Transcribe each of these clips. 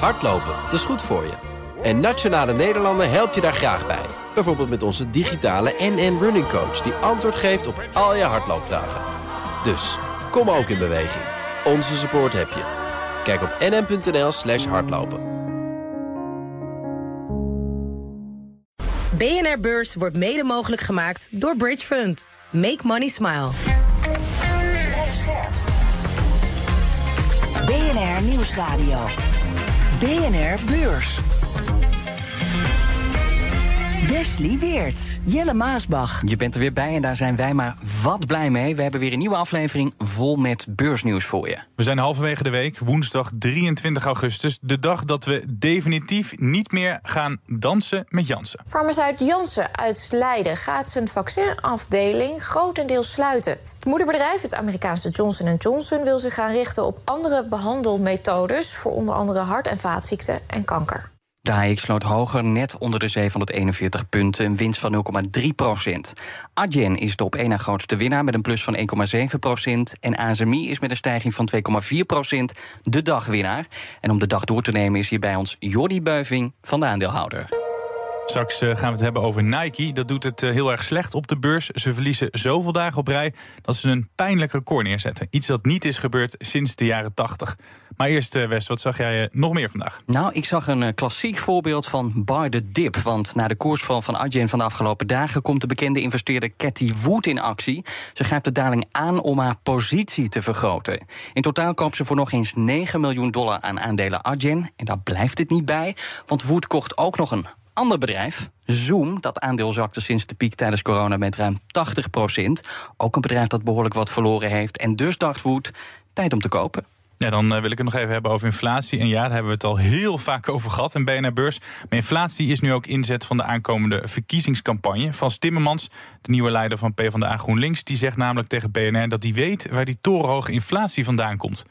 Hardlopen, dat is goed voor je. En Nationale Nederlanden helpt je daar graag bij. Bijvoorbeeld met onze digitale NN Running Coach... die antwoord geeft op al je hardloopvragen. Dus, kom ook in beweging. Onze support heb je. Kijk op nn.nl slash hardlopen. BNR Beurs wordt mede mogelijk gemaakt door Bridge Fund. Make money smile. BNR Nieuwsradio. BNR Beurs. Wesley Weert, Jelle Maasbach. Je bent er weer bij en daar zijn wij maar wat blij mee. We hebben weer een nieuwe aflevering vol met beursnieuws voor je. We zijn halverwege de week, woensdag 23 augustus. De dag dat we definitief niet meer gaan dansen met Jansen. Farmaceut Janssen uit Leiden gaat zijn vaccinafdeling grotendeels sluiten. Het moederbedrijf, het Amerikaanse Johnson Johnson, wil zich gaan richten op andere behandelmethodes voor onder andere hart- en vaatziekten en kanker. De AX sloot hoger, net onder de 741 punten, een winst van 0,3 procent. Adyen is de op één na grootste winnaar met een plus van 1,7 procent. En ASMI is met een stijging van 2,4 procent de dagwinnaar. En om de dag door te nemen is hier bij ons Jordi Beuving van de aandeelhouder. Straks eh, gaan we het hebben over Nike. Dat doet het eh, heel erg slecht op de beurs. Ze verliezen zoveel dagen op rij dat ze een pijnlijk record neerzetten. Iets dat niet is gebeurd sinds de jaren 80. Maar eerst, eh, West, wat zag jij nog meer vandaag? Nou, ik zag een klassiek voorbeeld van bar the dip. Want na de koersval van Adyen van de afgelopen dagen... komt de bekende investeerder Cathy Wood in actie. Ze grijpt de daling aan om haar positie te vergroten. In totaal koopt ze voor nog eens 9 miljoen dollar aan aandelen Adyen. En daar blijft het niet bij, want Wood kocht ook nog een ander bedrijf, Zoom, dat aandeel zakte sinds de piek tijdens corona met ruim 80% Ook een bedrijf dat behoorlijk wat verloren heeft. En dus dacht Wood, tijd om te kopen. Ja, dan wil ik het nog even hebben over inflatie. En ja, daar hebben we het al heel vaak over gehad in BNR Beurs. Maar inflatie is nu ook inzet van de aankomende verkiezingscampagne. Van Timmermans, de nieuwe leider van PvdA GroenLinks... die zegt namelijk tegen BNR dat hij weet waar die torenhoge inflatie vandaan komt.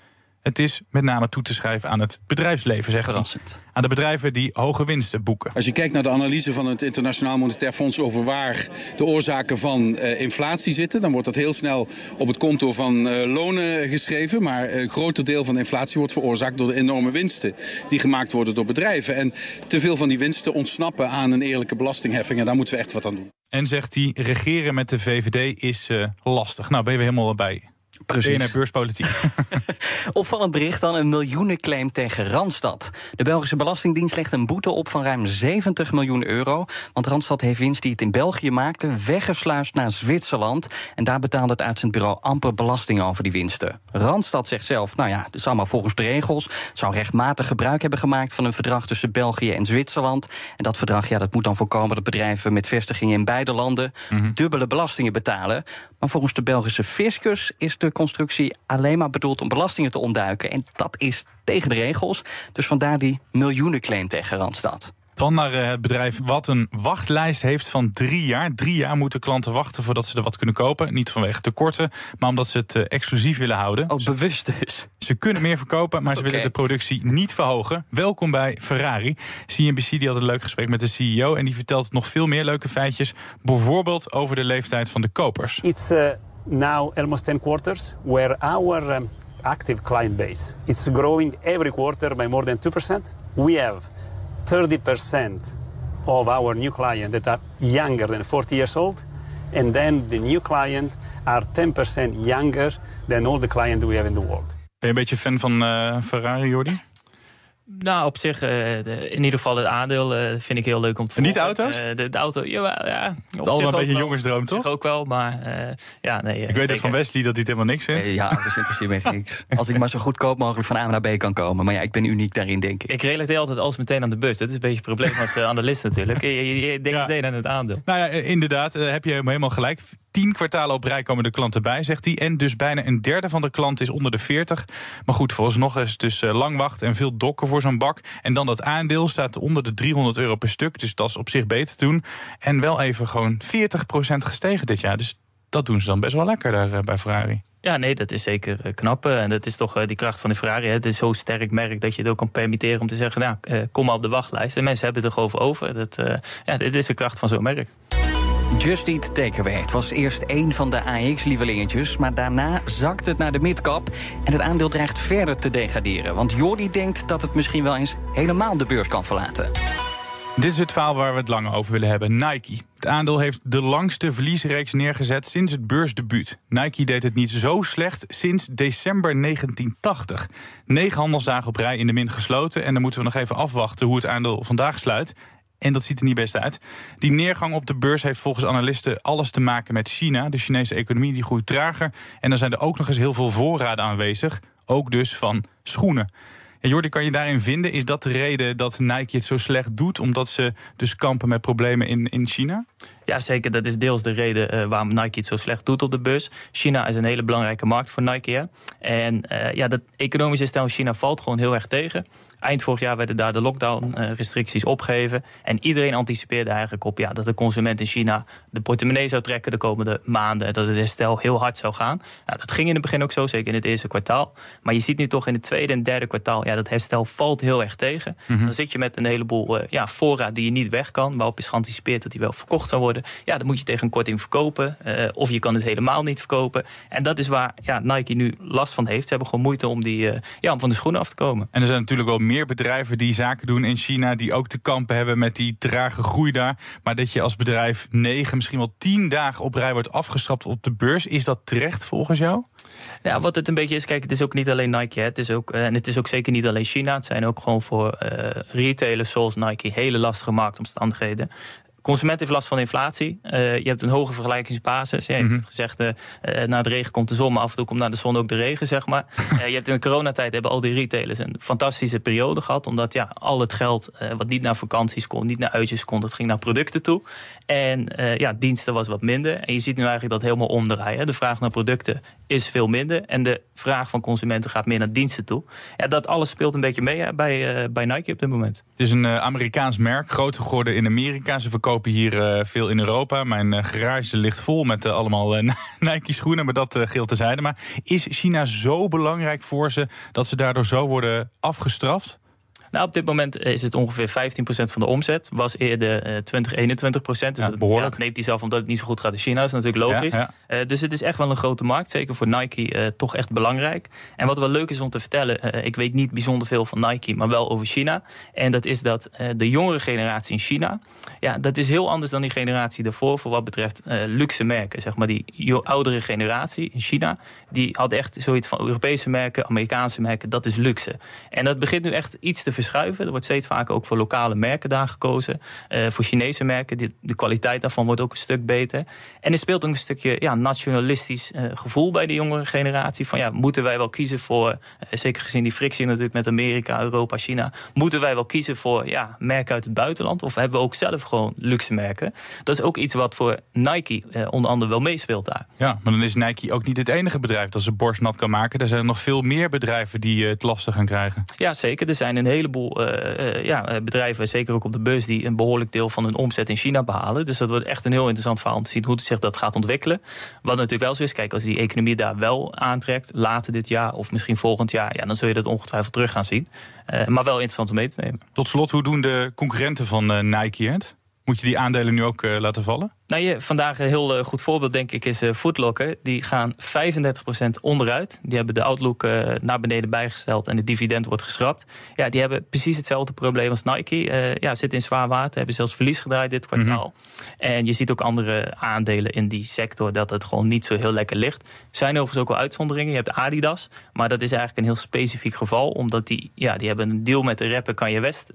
Het is met name toe te schrijven aan het bedrijfsleven, zegt Verrassend. hij. Aan de bedrijven die hoge winsten boeken. Als je kijkt naar de analyse van het Internationaal Monetair Fonds over waar de oorzaken van uh, inflatie zitten, dan wordt dat heel snel op het konto van uh, lonen geschreven. Maar een groter deel van de inflatie wordt veroorzaakt door de enorme winsten die gemaakt worden door bedrijven. En te veel van die winsten ontsnappen aan een eerlijke belastingheffing. En daar moeten we echt wat aan doen. En zegt hij, regeren met de VVD is uh, lastig. Nou, ben je weer helemaal bij. Precies. BNR Beurspolitiek. Opvallend bericht dan een miljoenenclaim tegen Randstad. De Belgische Belastingdienst legt een boete op van ruim 70 miljoen euro. Want Randstad heeft winst die het in België maakte weggesluist naar Zwitserland. En daar betaalde het uitzendbureau amper belasting over die winsten. Randstad zegt zelf, nou ja, dat is allemaal volgens de regels. Het zou rechtmatig gebruik hebben gemaakt van een verdrag tussen België en Zwitserland. En dat verdrag, ja, dat moet dan voorkomen dat bedrijven met vestigingen in beide landen mhm. dubbele belastingen betalen. Maar volgens de Belgische fiscus is de constructie alleen maar bedoeld om belastingen te ontduiken. En dat is tegen de regels. Dus vandaar die miljoenenclaim tegen Randstad. Dan naar eh, het bedrijf wat een wachtlijst heeft van drie jaar. Drie jaar moeten klanten wachten voordat ze er wat kunnen kopen. Niet vanwege tekorten, maar omdat ze het eh, exclusief willen houden. Oh, bewust dus. Ze kunnen meer verkopen, maar ze willen de productie niet verhogen. Welkom bij Ferrari. CNBC die had een leuk gesprek met de CEO en die vertelt nog veel meer leuke feitjes. Bijvoorbeeld over de leeftijd van de kopers. It's, uh now almost 10 quarters where our um, active client base is growing every quarter by more than 2%. We have 30% of our new clients that are younger than 40 years old. And then the new clients are 10% younger than all the clients we have in the world. Ben je een beetje fan van uh, Ferrari, Jordi? Nou, op zich, uh, in ieder geval het aandeel uh, vind ik heel leuk om te volgen. Niet auto's? Uh, de, de, auto, ja. ja het allemaal een beetje jongensdroom, toch? ook wel, maar ja, nee. Ik weet het van Wesley dat hij het helemaal niks vindt. ja, dat interesseert me niks. Als ik maar zo goedkoop mogelijk van A naar B kan komen. Maar ja, ik ben uniek daarin, denk ik. Ik relateer altijd alles meteen aan de bus. Dat is een beetje het probleem als analist natuurlijk. Je, je, je denkt meteen aan het aandeel. Nou ja, inderdaad, heb je helemaal gelijk tien kwartalen op rij komen de klanten bij, zegt hij. En dus bijna een derde van de klanten is onder de 40. Maar goed, nog is het dus eh, lang wachten en veel dokken voor zo'n bak. En dan dat aandeel staat onder de 300 euro per stuk. Dus dat is op zich beter te doen. En wel even gewoon 40% gestegen dit jaar. Dus dat doen ze dan best wel lekker daar eh, bij Ferrari. Ja, nee, dat is zeker eh, knap. En dat is toch die kracht van de Ferrari. Het is zo'n sterk merk dat je het ook kan permitteren om te zeggen... nou, kom maar op de wachtlijst. En mensen hebben het er gewoon over. Dat, ja, dit is de kracht van zo'n merk. Just Eat Takeaway. Het was eerst één van de AX-lievelingetjes, maar daarna zakt het naar de midcap. En het aandeel dreigt verder te degraderen. Want Jordi denkt dat het misschien wel eens helemaal de beurs kan verlaten. Dit is het verhaal waar we het lang over willen hebben. Nike. Het aandeel heeft de langste verliesreeks neergezet sinds het beursdebuut. Nike deed het niet zo slecht sinds december 1980. Negen handelsdagen op rij in de min gesloten. En dan moeten we nog even afwachten hoe het aandeel vandaag sluit. En dat ziet er niet best uit. Die neergang op de beurs heeft volgens analisten alles te maken met China. De Chinese economie die groeit trager. En dan zijn er ook nog eens heel veel voorraden aanwezig. Ook dus van schoenen. En Jordi, kan je daarin vinden? Is dat de reden dat Nike het zo slecht doet? Omdat ze dus kampen met problemen in, in China? Ja, zeker. Dat is deels de reden uh, waarom Nike het zo slecht doet op de beurs. China is een hele belangrijke markt voor Nike. Hè? En uh, ja, dat economische stel in China valt gewoon heel erg tegen. Eind vorig jaar werden daar de lockdown-restricties opgegeven. En iedereen anticipeerde eigenlijk op ja, dat de consument in China de portemonnee zou trekken de komende maanden. En dat het herstel heel hard zou gaan. Nou, dat ging in het begin ook zo, zeker in het eerste kwartaal. Maar je ziet nu toch in het tweede en derde kwartaal, ja, dat herstel valt heel erg tegen. Mm -hmm. Dan zit je met een heleboel ja, voorraad die je niet weg kan, waarop is geanticipeerd dat die wel verkocht worden. Ja, dan moet je tegen een korting verkopen. Uh, of je kan het helemaal niet verkopen. En dat is waar ja, Nike nu last van heeft. Ze hebben gewoon moeite om, die, uh, ja, om van de schoenen af te komen. En er zijn natuurlijk wel meer bedrijven die zaken doen in China, die ook te kampen hebben met die trage groei daar. Maar dat je als bedrijf negen, misschien wel tien dagen op rij wordt afgestrapt op de beurs, is dat terecht volgens jou? Ja, wat het een beetje is, kijk, het is ook niet alleen Nike. Hè. Het is ook, en het is ook zeker niet alleen China. Het zijn ook gewoon voor uh, retailers zoals Nike hele lastige marktomstandigheden. Consument heeft last van inflatie. Uh, je hebt een hoge vergelijkingsbasis. Ja, je mm -hmm. hebt gezegd, uh, na de regen komt de zon, maar af en toe komt na de zon ook de regen, zeg maar. uh, je hebt in de coronatijd hebben al die retailers een fantastische periode gehad. Omdat ja, al het geld wat niet naar vakanties kon, niet naar uitjes kon, dat ging naar producten toe. En ja, diensten was wat minder. En je ziet nu eigenlijk dat helemaal omdraaien. De vraag naar producten is veel minder. En de vraag van consumenten gaat meer naar diensten toe. Ja, dat alles speelt een beetje mee bij, bij Nike op dit moment. Het is een Amerikaans merk, groter geworden in Amerika. Ze verkopen hier uh, veel in Europa. Mijn garage ligt vol met allemaal Nike schoenen, maar dat geldt tezijde. Maar is China zo belangrijk voor ze dat ze daardoor zo worden afgestraft? Nou, op dit moment is het ongeveer 15% van de omzet. Was eerder uh, 20, 21%. Dus ja, dat, behoorlijk. Ja, neemt hij zelf omdat het niet zo goed gaat in China. Dat is natuurlijk logisch. Ja. Uh, dus het is echt wel een grote markt. Zeker voor Nike uh, toch echt belangrijk. En wat wel leuk is om te vertellen. Ik weet niet bijzonder veel van Nike, maar wel over China. En dat is dat de jongere generatie in China. Ja, dat is heel anders dan die generatie daarvoor. Voor wat betreft luxe merken. Zeg maar die oudere generatie in China. Die had echt zoiets van Europese merken, Amerikaanse merken. Dat is luxe. En dat begint nu echt iets te verschuiven. Er wordt steeds vaker ook voor lokale merken daar gekozen. Uh, voor Chinese merken. Die, de kwaliteit daarvan wordt ook een stuk beter. En er speelt ook een stukje ja, nationalistisch uh, gevoel bij de jongere generatie. Van ja, moeten wij wel kiezen voor, uh, zeker gezien die frictie natuurlijk met Amerika, Europa, China. Moeten wij wel kiezen voor ja, merken uit het buitenland? Of hebben we ook zelf gewoon luxe merken? Dat is ook iets wat voor Nike onder andere wel meespeelt daar. Ja, maar dan is Nike ook niet het enige bedrijf dat ze borst nat kan maken. Er zijn nog veel meer bedrijven die het lastig gaan krijgen. Ja, zeker. Er zijn een heleboel uh, ja, bedrijven, zeker ook op de beurs, die een behoorlijk deel van hun omzet in China behalen. Dus dat wordt echt een heel interessant verhaal om te zien hoe zich dat gaat ontwikkelen. Wat natuurlijk wel zo is, kijk, als die economie daar wel aantrekt, later dit jaar of misschien volgend jaar, ja, dan zul je dat ongetwijfeld terug gaan zien. Maar wel interessant om mee te nemen. Tot slot, hoe doen de concurrenten van Nike het? Moet je die aandelen nu ook laten vallen? Nou, je, vandaag een heel uh, goed voorbeeld, denk ik, is uh, Footlocker. Die gaan 35% onderuit. Die hebben de outlook uh, naar beneden bijgesteld en het dividend wordt geschrapt. Ja, die hebben precies hetzelfde probleem als Nike. ja, zitten in zwaar water, hebben zelfs verlies gedraaid dit kwartaal. Mm -hmm. En je ziet ook andere aandelen in die sector dat het gewoon niet zo heel lekker ligt. Er zijn overigens ook wel uitzonderingen. Je hebt Adidas, maar dat is eigenlijk een heel specifiek geval. Omdat die, ja, die hebben een deal met de rapper Kanye West,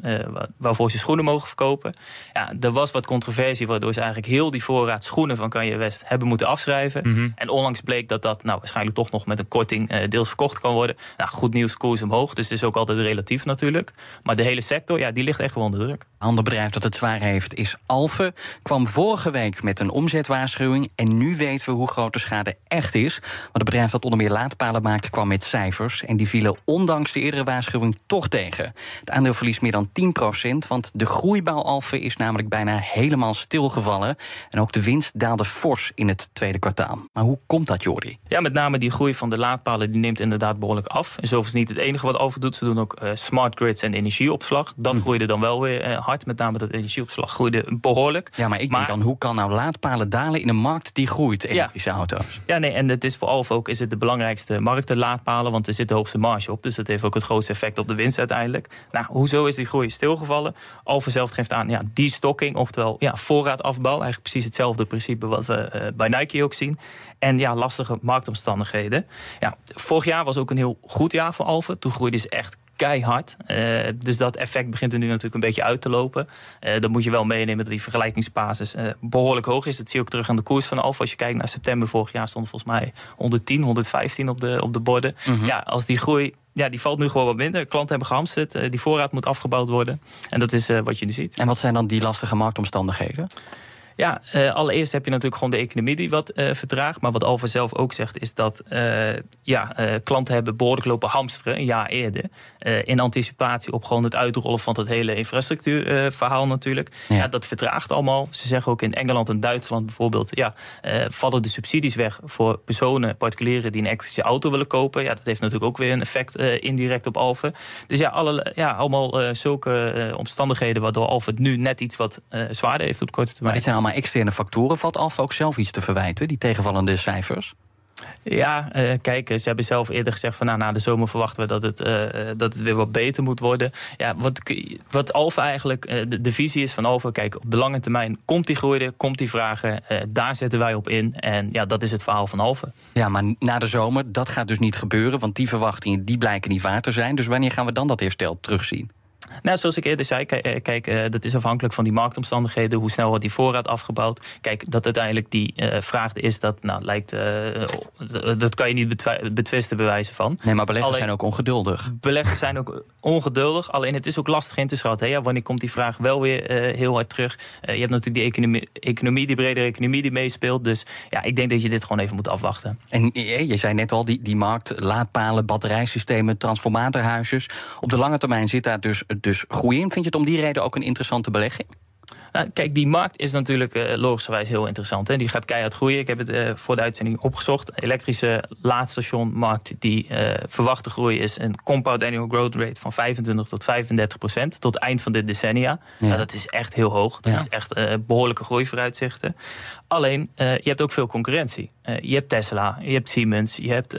waarvoor ze schoenen mogen verkopen. Ja, er was wat controversie, waardoor ze eigenlijk heel die voorraad schoenen van Kanye West hebben moeten afschrijven. Mhm. Mm -hmm. En onlangs bleek dat dat nou, waarschijnlijk toch nog met een korting uh, deels verkocht kan worden. Nou, goed nieuws, koers omhoog. Dus het is ook altijd relatief natuurlijk. Maar de hele sector, ja, die ligt echt wel onder druk. Een ander bedrijf dat het zwaar heeft is Alphen. Kwam vorige week met een omzetwaarschuwing. En nu weten we hoe groot de schade echt is. Want het bedrijf dat onder meer laadpalen maakte kwam met cijfers. En die vielen ondanks de eerdere waarschuwing toch tegen. Het aandeel verliest meer dan 10% Want de groeibouw Alphen is namelijk bijna helemaal stilgevallen. En En ook de winst daalde fors in het tweede kwartaal. Maar hoe komt dat, Jordi? Ja, met name die groei van de laadpalen die neemt inderdaad behoorlijk af. En zo is niet het enige wat Alfa doet. Ze doen ook uh, smart grids en energieopslag. Dat hm. groeide dan wel weer uh, hard. Met name dat energieopslag groeide behoorlijk. Ja, maar ik denk dan, hoe kan nou laadpalen dalen in een markt die groeit, elektrische auto's? Ja, nee, en het is voor Alfa ook is het de belangrijkste markt, de laadpalen. Want er zit de hoogste marge op. Dus dat heeft ook het grootste effect op de winst uiteindelijk. Nou, hoezo is die groei stilgevallen? Alfa zelf geeft aan, ja, die stocking, oftewel ja, voorraadafbouw. Eigenlijk precies hetzelfde principe wat we uh, bij Nike ook zien. En ja, lastige marktomstandigheden. Ja, vorig jaar was ook een heel goed jaar voor Alfa. Toen groeide ze echt keihard. Uh, dus dat effect begint er nu natuurlijk een beetje uit te lopen. Uh, dan moet je wel meenemen dat die vergelijkingsbasis uh, behoorlijk hoog is. Dat zie je ook terug aan de koers van Alfa. Als je kijkt naar september vorig jaar stond volgens mij 110, 115 op de, op de borden. Mm -hmm. Ja, als die groei ja, die valt nu gewoon wat minder. Klanten hebben gehamsterd. die voorraad moet afgebouwd worden. En dat is wat je nu ziet. En wat zijn dan die lastige marktomstandigheden? Ja, uh, allereerst heb je natuurlijk gewoon de economie die wat uh, vertraagt. Maar wat Alfa zelf ook zegt, is dat uh, ja, klanten hebben behoorlijk lopen hamsteren een jaar eerder. in anticipatie op gewoon het uitrollen van het hele infrastructuurverhaal natuurlijk. Ja. ja. dat vertraagt allemaal. Ze zeggen ook in Engeland en Duitsland bijvoorbeeld, ja, vallen de subsidies weg voor personen, particulieren die een elektrische auto willen kopen. Ja, dat heeft natuurlijk ook weer een effect indirect op Alfa. Dus ja, alle, ja allemaal zulke omstandigheden waardoor Alfa het nu net iets wat zwaarder heeft op korte termijn. Maar dit zijn allemaal externe factoren. Valt Alfa ook zelf iets te verwijten, die tegenvallende cijfers? Ja, uh, kijk, ze hebben zelf eerder gezegd van nou, na de zomer verwachten we dat het, uh, dat het weer wat beter moet worden. Ja, wat, wat Alfa eigenlijk, uh, de, de, visie is van Alfa, kijk, op de lange termijn komt die groeien, komt die vragen, daar zetten wij op in. En ja, dat is het verhaal van Alfa. Ja, maar na de zomer, dat gaat dus niet gebeuren, want die verwachtingen die blijken niet waar te zijn. Dus wanneer gaan we dan dat herstel terugzien? Nou, zoals ik eerder zei, kijk, kijk dat is afhankelijk van die marktomstandigheden. Hoe snel wordt die voorraad afgebouwd? Kijk, dat uiteindelijk die uh, vraag is, dat nou, lijkt, uh, dat kan je niet betwisten bewijzen van. Nee, maar beleggers alleen, zijn ook ongeduldig. Beleggers zijn ook ongeduldig. Alleen het is ook lastig in te schatten. Hè? Ja, wanneer komt die vraag wel weer heel hard terug? je hebt natuurlijk die economie, economie, die bredere economie die meespeelt. Dus ja, ik denk dat je dit gewoon even moet afwachten. En je zei net al, die, die markt, laadpalen, batterijsystemen, transformatorhuisjes. Op de lange termijn zit daar dus dus groei in. Vind je het om die reden ook een interessante belegging? Nou, kijk, die markt is natuurlijk uh, logischerwijs heel interessant. Hè. Die gaat keihard groeien. Ik heb het uh, voor de uitzending opgezocht. Elektrische laadstationmarkt die uh, verwachte groei is een compound annual growth rate van 25 tot 35 procent tot eind van dit decennia. Ja. Nou, dat is echt heel hoog. Dat ja. is echt behoorlijke groeivooruitzichten. Alleen, je hebt ook veel concurrentie. je hebt Tesla, je hebt Siemens, je hebt,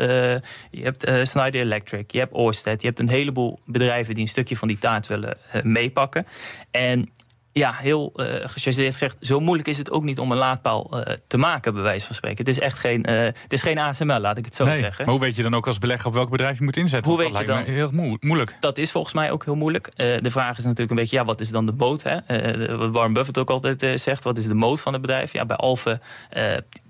je hebt Schneider Electric, je hebt Orsted. Je hebt een heleboel bedrijven die een stukje van die taart willen meepakken. En ja, heel uh, gechargeerd gezegd, zo moeilijk is het ook niet om een laadpaal uh, te maken, bij wijze van spreken. Het is echt geen, uh, het is geen ASML, laat ik het zo nee, zeggen. Maar hoe weet je dan ook als belegger op welk bedrijf je moet inzetten? Hoe weet je dan? Heel moeilijk. Dat is volgens mij ook heel moeilijk. de vraag is natuurlijk een beetje, ja, wat is dan de moot? Hè? wat Warren Buffett ook altijd zegt, wat is de moot van het bedrijf? Ja, bij Alphen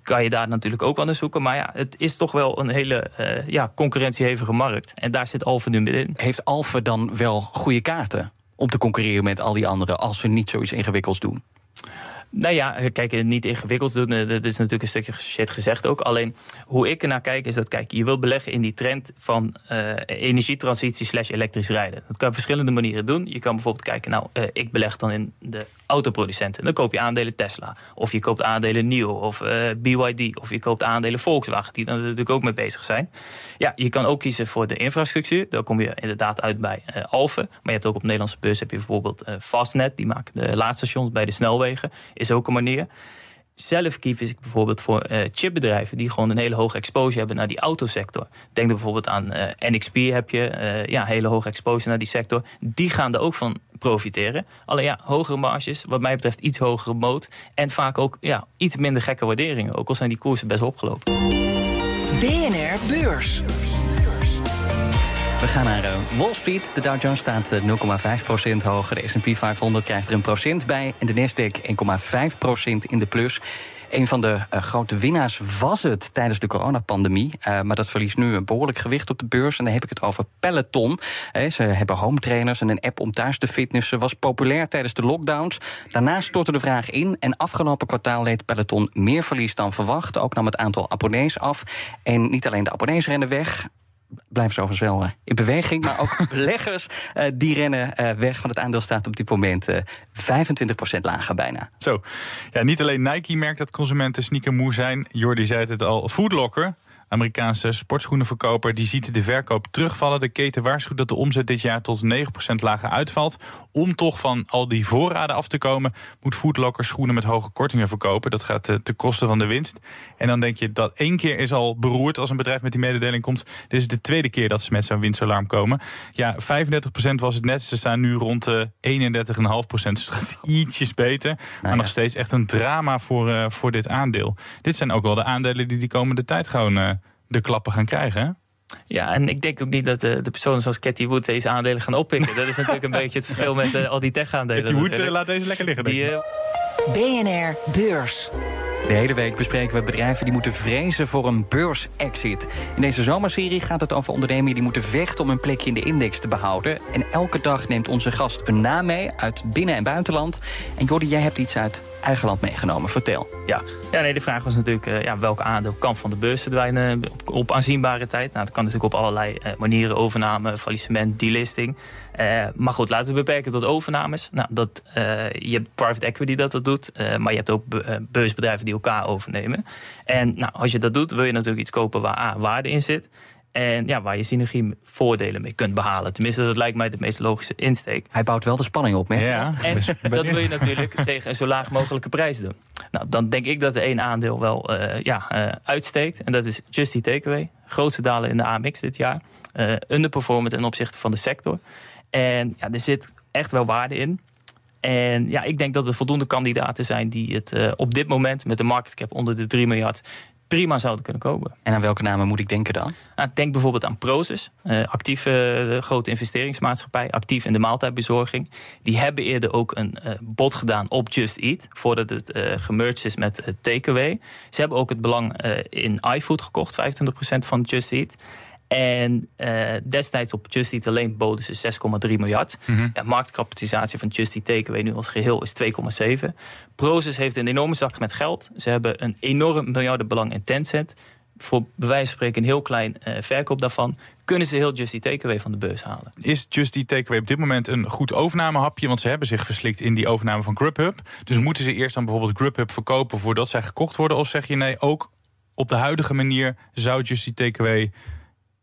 kan je daar natuurlijk ook wel naar zoeken. Maar ja, het is toch wel een hele uh, ja, concurrentiehevige markt. En daar zit Alphen nu middenin. Heeft Alphen dan wel goede kaarten? Om te concurreren met al die anderen als ze niet zoiets ingewikkelds doen? Nou ja, kijk, niet ingewikkeld doen, dat is natuurlijk een stukje shit gezegd ook. Alleen hoe ik ernaar kijk is dat, kijk, je wil beleggen in die trend van uh, energietransitie slash elektrisch rijden. Dat kan op verschillende manieren doen. Je kan bijvoorbeeld kijken, nou, uh, ik beleg dan in de autoproducenten. Dan koop je aandelen Tesla. Of je koopt aandelen NIO of BYD. Of je koopt aandelen Volkswagen, die daar natuurlijk ook mee bezig zijn. Ja, je kan ook kiezen voor de infrastructuur. Daar kom je inderdaad uit bij Alphen. Maar je hebt ook op de Nederlandse beurs heb je bijvoorbeeld Fastnet. Die maken de laadstations bij de snelwegen. Is ook een manier. Zelf kies ik bijvoorbeeld voor uh, chipbedrijven die gewoon een hele hoge exposure hebben naar die autosector. Denk bijvoorbeeld aan uh, NXP heb je, uh, ja, hele hoge exposure naar die sector. Die gaan er ook van profiteren. Alleen ja, hogere marges, wat mij betreft iets hogere moot. En vaak ook ja, iets minder gekke waarderingen. Ook al zijn die koersen best opgelopen. BNR Beurs. We gaan naar Wall Street. De Dow Jones staat 0,5% hoger. De S&P 500 krijgt er een procent bij. En de Nasdaq 1,5% in de plus. Een van de uh, grote winnaars was het tijdens de coronapandemie. Maar dat verliest nu een behoorlijk gewicht op de beurs. En dan heb ik het over Peloton. Ze hebben home trainers en een app om thuis te fitnessen. Was populair tijdens de lockdowns. Daarna stortte de vraag in. En afgelopen kwartaal leed Peloton meer verlies dan verwacht. Ook nam het aantal abonnees af. En niet alleen de abonnees rennen weg. Blijven ze overigens wel in beweging. Maar ook beleggers die rennen weg. Van het aandeel staat op dit moment 25% lager bijna. Zo, ja, niet alleen Nike merkt dat consumenten sneakermoe zijn. Jordi zei het al, Foodlocker Amerikaanse sportschoenenverkoper die ziet de verkoop terugvallen. De keten waarschuwt dat de omzet dit jaar tot 9% lager uitvalt. Om toch van al die voorraden af te komen, moet Foodlocker schoenen met hoge kortingen verkopen. Dat gaat eh, ten koste van de winst. En dan denk je dat één keer is al beroerd als een bedrijf met die mededeling komt. Dit is de tweede keer dat ze met zo'n winstalarm komen. Ja, 35% was het net. Ze staan nu rond de 31,5%. Dus het gaat ietsjes beter. Nou maar nog steeds echt een drama voor, uh, voor dit aandeel. Dit zijn ook wel de aandelen die de komende tijd gewoon uh, de klappen gaan krijgen. Hè? Ja, en ik denk ook niet dat de, de personen zoals Cathy Wood deze aandelen gaan oppikken. Dat is natuurlijk een beetje het verschil met uh, al die tech-aandelen. Cathy Wood, uh, laat deze lekker liggen. Die, uh... BNR Beurs. De hele week bespreken we bedrijven die moeten vrezen voor een beursexit. In deze zomerserie gaat het over ondernemingen die moeten vechten om een plekje in de index te behouden. En elke dag neemt onze gast een naam mee uit binnen- en buitenland. En Jordi, jij hebt iets uit eigen land meegenomen. Vertel. Ja, ja nee, de vraag was natuurlijk uh, ja, welk aandeel kan van de beurs verdwijnen op, aanzienbare tijd. Nou, dat kan natuurlijk op allerlei uh, manieren. Overname, faillissement, delisting. Uh, maar goed, laten we beperken tot overnames. Nou, dat, je hebt private equity dat dat doet. maar je hebt ook beursbedrijven die elkaar overnemen. En nou, als je dat doet, wil je natuurlijk iets kopen waar A, waarde in zit. En ja, waar je synergievoordelen mee kunt behalen. Tenminste, dat lijkt mij de meest logische insteek. Hij bouwt wel de spanning op, hè? Ja. En dat wil je natuurlijk tegen een zo laag mogelijke prijs doen. Nou, dan denk ik dat er één aandeel wel uh, ja, uh, uitsteekt. En dat is Just Eat Takeaway. Grootste dalen in de AMX dit jaar. Uh, underperformend ten opzichte van de sector. En ja, er zit echt wel waarde in. En ja, ik denk dat er voldoende kandidaten zijn die het op dit moment met een market cap onder de 3 miljard prima zouden kunnen kopen. En aan welke namen moet ik denken dan? Nou, denk bijvoorbeeld aan Proces, uh, actieve uh, grote investeringsmaatschappij, actief in de maaltijdbezorging. Die hebben eerder ook een uh, bod gedaan op Just Eat, voordat het gemerged is met Takeaway. Ze hebben ook het belang in iFood gekocht, 25% van Just Eat. En uh, destijds op Just Eat alleen boden ze 6,3 miljard. Mm -hmm. ja, marktkapitalisatie van Just Eat Takeaway nu als geheel is 2,7. Proces heeft een enorme zak met geld. Ze hebben een enorm miljardenbelang in Tencent. Voor bij wijze van spreken een heel klein uh, verkoop daarvan... kunnen ze heel Just Eat Takeaway van de beurs halen. Is Just Eat Takeaway op dit moment een goed overnamehapje? Want ze hebben zich verslikt in die overname van Grubhub. Dus moeten ze eerst dan bijvoorbeeld Grubhub verkopen... voordat zij gekocht worden? Of zeg je nee, ook op de huidige manier zou Just Eat Takeaway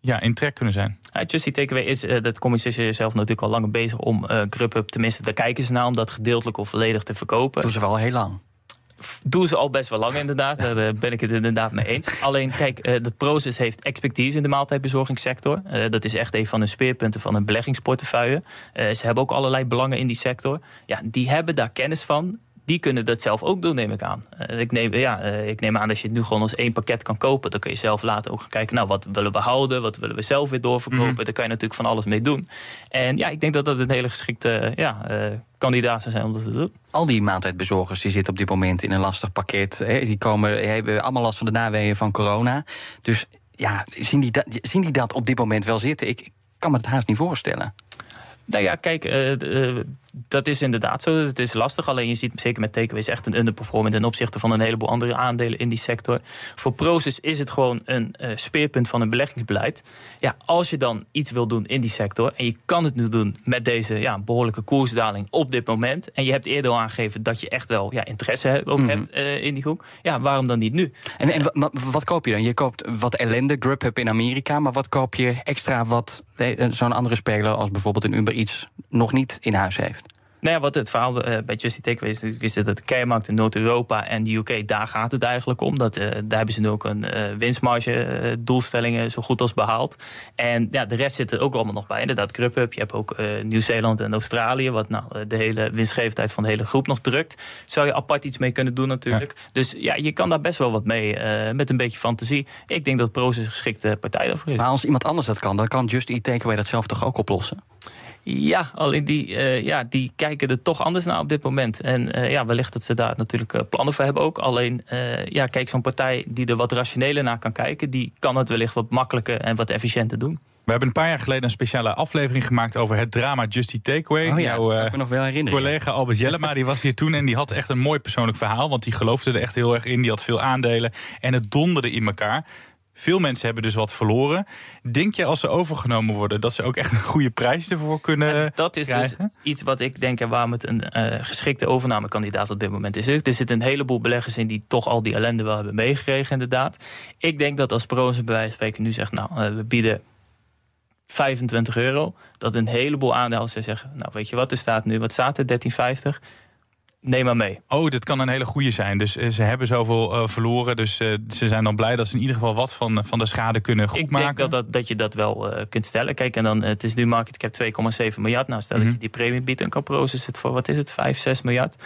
ja, in trek kunnen zijn. Ja, Justy Takeaway is, uh, dat communiceert zelf natuurlijk al langer bezig om uh, Grubhub, tenminste daar kijken ze naar, om dat gedeeltelijk of volledig te verkopen. Doen ze wel heel lang. Doen ze al best wel lang inderdaad, daar ben ik het inderdaad mee eens. Alleen kijk, uh, dat Proces heeft expertise in de maaltijdbezorgingssector. Uh, dat is echt een van de speerpunten van een beleggingsportefeuille. Uh, ze hebben ook allerlei belangen in die sector. Ja, die hebben daar kennis van die kunnen dat zelf ook doen, neem ik aan. Uh, ik, neem, ja, uh, ik neem aan dat je het nu gewoon als één pakket kan kopen. Dan kun je zelf later ook gaan kijken, nou, wat willen we houden? Wat willen we zelf weer doorverkopen? Mm -hmm. Daar kan je natuurlijk van alles mee doen. En ja, ik denk dat dat een hele geschikte ja, uh, kandidaat zou zijn om dat te doen. Al die maaltijdbezorgers die zitten op dit moment in een lastig pakket. Hè, die, komen, die hebben allemaal last van de naweeën van corona. Dus ja, zien die, dat, zien die dat op dit moment wel zitten? Ik, ik kan me het haast niet voorstellen. Nou ja, kijk, uh, uh, dat is inderdaad zo. Het is lastig. Alleen je ziet zeker met takeaways echt een underperformance ten opzichte van een heleboel andere aandelen in die sector. Voor Proces is het gewoon een uh, speerpunt van een beleggingsbeleid. Ja, als je dan iets wil doen in die sector en je kan het nu doen met deze ja, behoorlijke koersdaling op dit moment. En je hebt eerder al aangegeven dat je echt wel ja, interesse ook mm -hmm. hebt in die groep. Ja, waarom dan niet nu? En, en wat, wat koop je dan? Je koopt wat ellende, Grubhub in Amerika, maar wat koop je extra wat zo'n andere speler als bijvoorbeeld een Uber iets nog niet in huis heeft? Nou ja, wat het verhaal uh, bij Justy Takeaway is, is dat het keiermarkt in Noord-Europa en de UK, daar gaat het eigenlijk om. Dat, uh, daar hebben ze nu ook een uh, winstmarge doelstellingen zo goed als behaald. En ja, de rest zit er ook allemaal nog bij. Inderdaad, Grubhub, je hebt ook Nieuw-Zeeland en Australië, wat nou de hele winstgevendheid van de hele groep nog drukt. Zou je apart iets mee kunnen doen natuurlijk. Ja. Dus ja, je kan daar best wel wat mee met een beetje fantasie. Ik denk dat Proces een geschikte partij daarvoor is. Maar als iemand anders dat kan, dan kan Just Eat Takeaway dat zelf toch ook oplossen? Ja, alleen die, uh, ja, die kijken er toch anders naar op dit moment. En uh, ja, wellicht dat ze daar natuurlijk uh, plannen voor hebben ook. Alleen, ja, kijk, zo'n partij die er wat rationeler naar kan kijken... die kan het wellicht wat makkelijker en wat efficiënter doen. We hebben een paar jaar geleden een speciale aflevering gemaakt over het drama Justy Takeaway. Oh ja, Jouw, dat kan ik nog wel herinneren. collega Albert Jellema die was hier toen en die had echt een mooi persoonlijk verhaal. Want die geloofde er echt heel erg in. Die had veel aandelen en het donderde in elkaar. Veel mensen hebben dus wat verloren. Denk je als ze overgenomen worden dat ze ook echt een goede prijs ervoor kunnen Dat is dus iets wat ik denk en waarom het een uh, geschikte overnamekandidaat op dit moment is. Er zitten een heleboel beleggers in die toch al die ellende wel hebben meegekregen, inderdaad. Ik denk dat als Prozen bij wijze van spreken nu zegt, nou, uh, we bieden 25 euro. Dat een heleboel aandeelhouders zeggen: Nou, weet je wat, er staat nu, wat staat er? 13,50 neem maar mee. Oh, dit kan een hele goede zijn. Dus uh, ze hebben zoveel uh, verloren. Dus uh, ze zijn dan blij dat ze in ieder geval wat van, van de schade kunnen goedmaken. Ik denk dat, dat, dat je dat wel kunt stellen. Kijk, en dan, het is nu market cap 2,7 miljard. Nou, stel mm -hmm. dat je die premie biedt en Capro's zit voor, wat is het, 5, 6 miljard.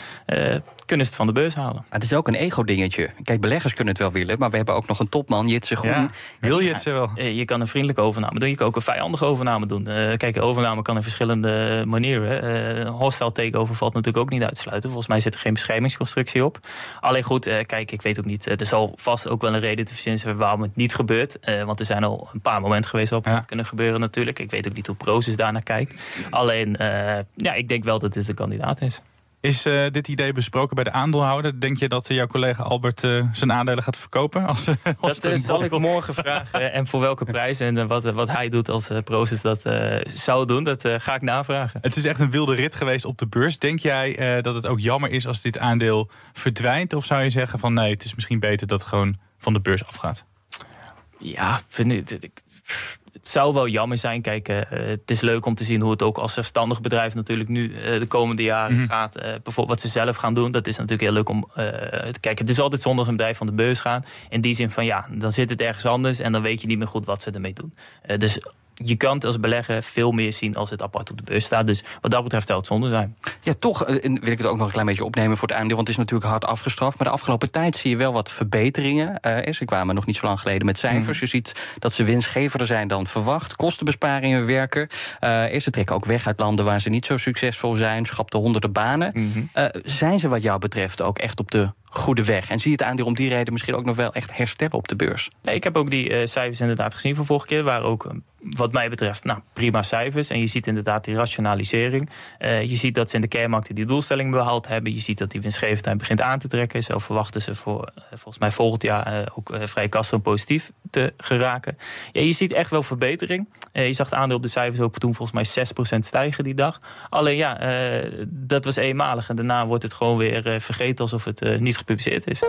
kunnen ze het van de beurs halen. Het is ook een ego-dingetje. Kijk, beleggers kunnen het wel willen. Maar we hebben ook nog een topman, Jitse Groen. Ja, wil Jitse wel? Je kan een vriendelijke overname doen. Je kan ook een vijandige overname doen. kijk, overname kan in verschillende manieren. hostile takeover valt natuurlijk ook niet uit te sluiten. Volgens mij zit er geen bescherming constructie op. Alleen goed, uh, kijk, ik weet ook niet. Uh, er zal vast ook wel een reden te verzinnen waarom het niet gebeurt. Uh, want er zijn al een paar momenten geweest waarop ja. het kunnen gebeuren natuurlijk. Ik weet ook niet hoe Proces daarnaar kijkt. Alleen, ja, ik denk wel dat dit een kandidaat is. Is uh, dit idee besproken bij de aandeelhouder? Denk je dat jouw collega Albert uh, zijn aandelen gaat verkopen? Als, als dat zal ik morgen vragen. en voor welke prijs en wat, wat hij doet als Proces dat zou doen, dat ga ik navragen. Het is echt een wilde rit geweest op de beurs. Denk jij dat het ook jammer is als dit aandeel verdwijnt? Of zou je zeggen van nee, het is misschien beter dat het gewoon van de beurs afgaat? Ja, vind ik, het zou wel jammer zijn. Kijk, uh, het is leuk om te zien hoe het ook als zelfstandig bedrijf natuurlijk nu uh, de komende jaren mm -hmm. gaat. Uh, bijvoorbeeld wat ze zelf gaan doen. Dat is natuurlijk heel leuk om te kijken. Het is altijd zonde als een bedrijf van de beurs gaat. In die zin van ja, dan zit het ergens anders en dan weet je niet meer goed wat ze ermee doen. dus je kan het als belegger veel meer zien als het apart op de beurs staat. Dus wat dat betreft zou het zonde zijn. Ja, toch wil ik het ook nog een klein beetje opnemen voor het aandeel. Want het is natuurlijk hard afgestraft. Maar de afgelopen tijd zie je wel wat verbeteringen. Uh, ze kwamen nog niet zo lang geleden met cijfers. Mm. Je ziet dat ze winstgeverder zijn dan verwacht. Kostenbesparingen werken. Uh, ze trekken ook weg uit landen waar ze niet zo succesvol zijn. Schapten honderden banen. Mm -hmm. uh, zijn ze wat jou betreft ook echt op de goede weg? En zie je het aandeel om die reden misschien ook nog wel echt herstellen op de beurs? Nee, ik heb ook die uh, cijfers inderdaad gezien van vorige keer. Waar ook, wat mij betreft, nou, prima cijfers. En je ziet inderdaad die rationalisering. Uh, je ziet dat ze in de kernmarkten die doelstelling behaald hebben. Je ziet dat die winstgevendheid begint aan te trekken. Zo verwachten ze voor, uh, volgens mij volgend jaar ook vrij kassa positief te geraken. Ja, je ziet echt wel verbetering. je zag het aandeel op de cijfers ook toen volgens mij 6% stijgen die dag. Alleen ja, dat was eenmalig. En daarna wordt het gewoon weer vergeten alsof het niet gepubliceerd is.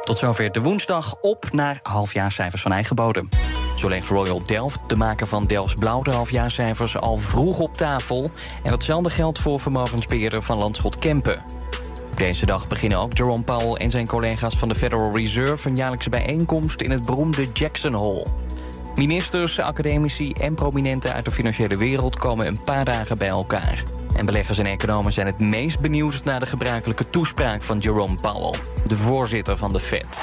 Tot zover de woensdag op naar halfjaarcijfers van eigen bodem. Zo legt Royal Delft, de maker van Delfts Blauw, halfjaarcijfers al vroeg op tafel. En datzelfde geldt voor vermogensbeheerder van Landschot Kempen. Deze dag beginnen ook Jerome Powell en zijn collega's van de Federal Reserve een jaarlijkse bijeenkomst in het beroemde Jackson Hole. Ministers, academici en prominenten uit de financiële wereld komen een paar dagen bij elkaar. En beleggers en economen zijn het meest benieuwd naar de gebruikelijke toespraak van Jerome Powell, de voorzitter van de Fed.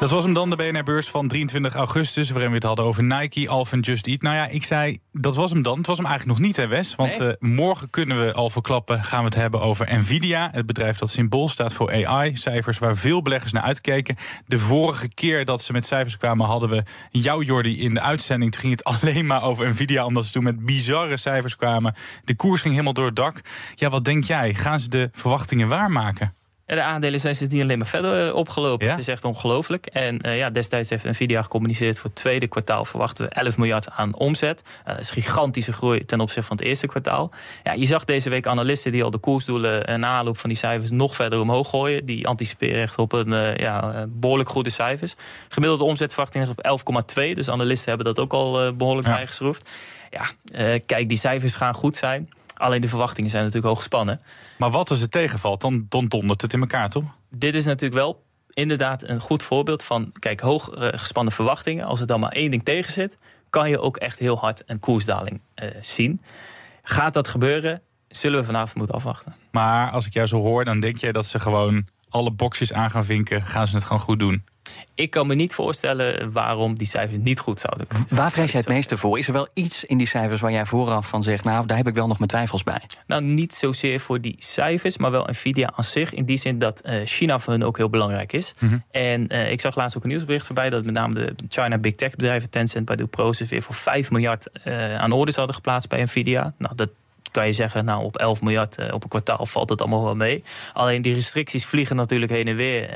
Dat was hem dan, de BNR-beurs van 23 augustus... waarin we het hadden over Nike, Alpha en Just Eat. Nou ja, ik zei, dat was hem dan. Het was hem eigenlijk nog niet, hè Wes? Want nee. uh, morgen kunnen we al verklappen, gaan we het hebben over Nvidia. Het bedrijf dat symbool staat voor AI. Cijfers waar veel beleggers naar uitkeken. De vorige keer dat ze met cijfers kwamen... hadden we jou, Jordi, in de uitzending. Toen ging het alleen maar over Nvidia... omdat ze toen met bizarre cijfers kwamen. De koers ging helemaal door het dak. Ja, wat denk jij? Gaan ze de verwachtingen waarmaken? De aandelen zijn niet alleen maar verder eh, opgelopen. Ja? Het is echt ongelooflijk. En uh, ja, destijds heeft Nvidia gecommuniceerd voor het tweede kwartaal verwachten we 11 miljard aan omzet. Uh, dat is gigantische groei ten opzichte van het eerste kwartaal. Ja, je zag deze week analisten die al de koersdoelen en aanloop van die cijfers nog verder omhoog gooien. Die anticiperen echt op een uh, ja, behoorlijk goede cijfers. Gemiddelde omzetverwachting is op 11,2. Dus analisten hebben dat ook al behoorlijk ja. bijgeschroefd. Ja, kijk, die cijfers gaan goed zijn. Alleen de verwachtingen zijn natuurlijk hoog gespannen. Maar wat als het tegenvalt, dan, dan dondert het in elkaar, toch? Dit is natuurlijk wel inderdaad een goed voorbeeld van... kijk, hoog uh, gespannen verwachtingen. Als er dan maar één ding tegen zit... kan je ook echt heel hard een koersdaling uh, zien. Gaat dat gebeuren, zullen we vanavond moeten afwachten. Maar als ik jou zo hoor, dan denk jij dat ze gewoon alle boxjes aan gaan vinken. Gaan ze het gewoon goed doen? Ik kan me niet voorstellen waarom die cijfers niet goed zouden kunnen. Waar vrees jij het meeste voor? Is er wel iets in die cijfers waar jij vooraf van zegt... nou, daar heb ik wel nog mijn twijfels bij? Nou, niet zozeer voor die cijfers, maar wel Nvidia aan zich. In die zin dat uh, China voor hun ook heel belangrijk is. Mm -hmm. En uh, ik zag laatst ook een nieuwsbericht voorbij... dat met name de China Big Tech bedrijven Tencent, Baidu Process... weer voor 5 miljard uh, aan orders hadden geplaatst bij Nvidia. Nou, dat kan je zeggen, nou op 11 miljard op een kwartaal valt het allemaal wel mee. Alleen die restricties vliegen natuurlijk heen en weer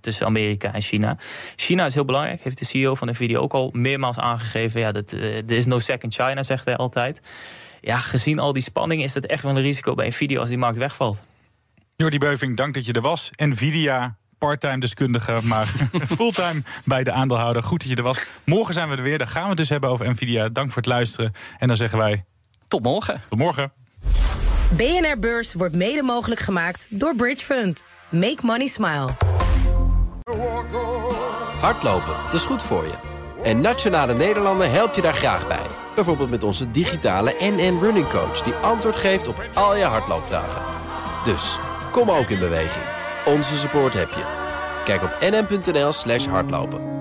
tussen Amerika en China. China is heel belangrijk, heeft de CEO van Nvidia ook al meermaals aangegeven. Ja, dat, er is no second China, zegt hij altijd. Ja, gezien al die spanning is het echt wel een risico bij Nvidia als die markt wegvalt. Jordi Beuving, dank dat je er was. Nvidia, parttime deskundige, maar fulltime bij de aandeelhouder. Goed dat je er was. Morgen zijn we er weer. Dan gaan we het dus hebben over Nvidia. Dank voor het luisteren. En dan zeggen wij... Tot morgen. Tot morgen. BNR Beurs wordt mede mogelijk gemaakt door Bridge Fund. Make money smile. Hardlopen, dat is goed voor je. En Nationale Nederlanden helpt je daar graag bij. Bijvoorbeeld met onze digitale NN Running Coach... die antwoord geeft op al je hardloopvragen. Dus, kom ook in beweging. Onze support heb je. Kijk op nn.nl slash hardlopen.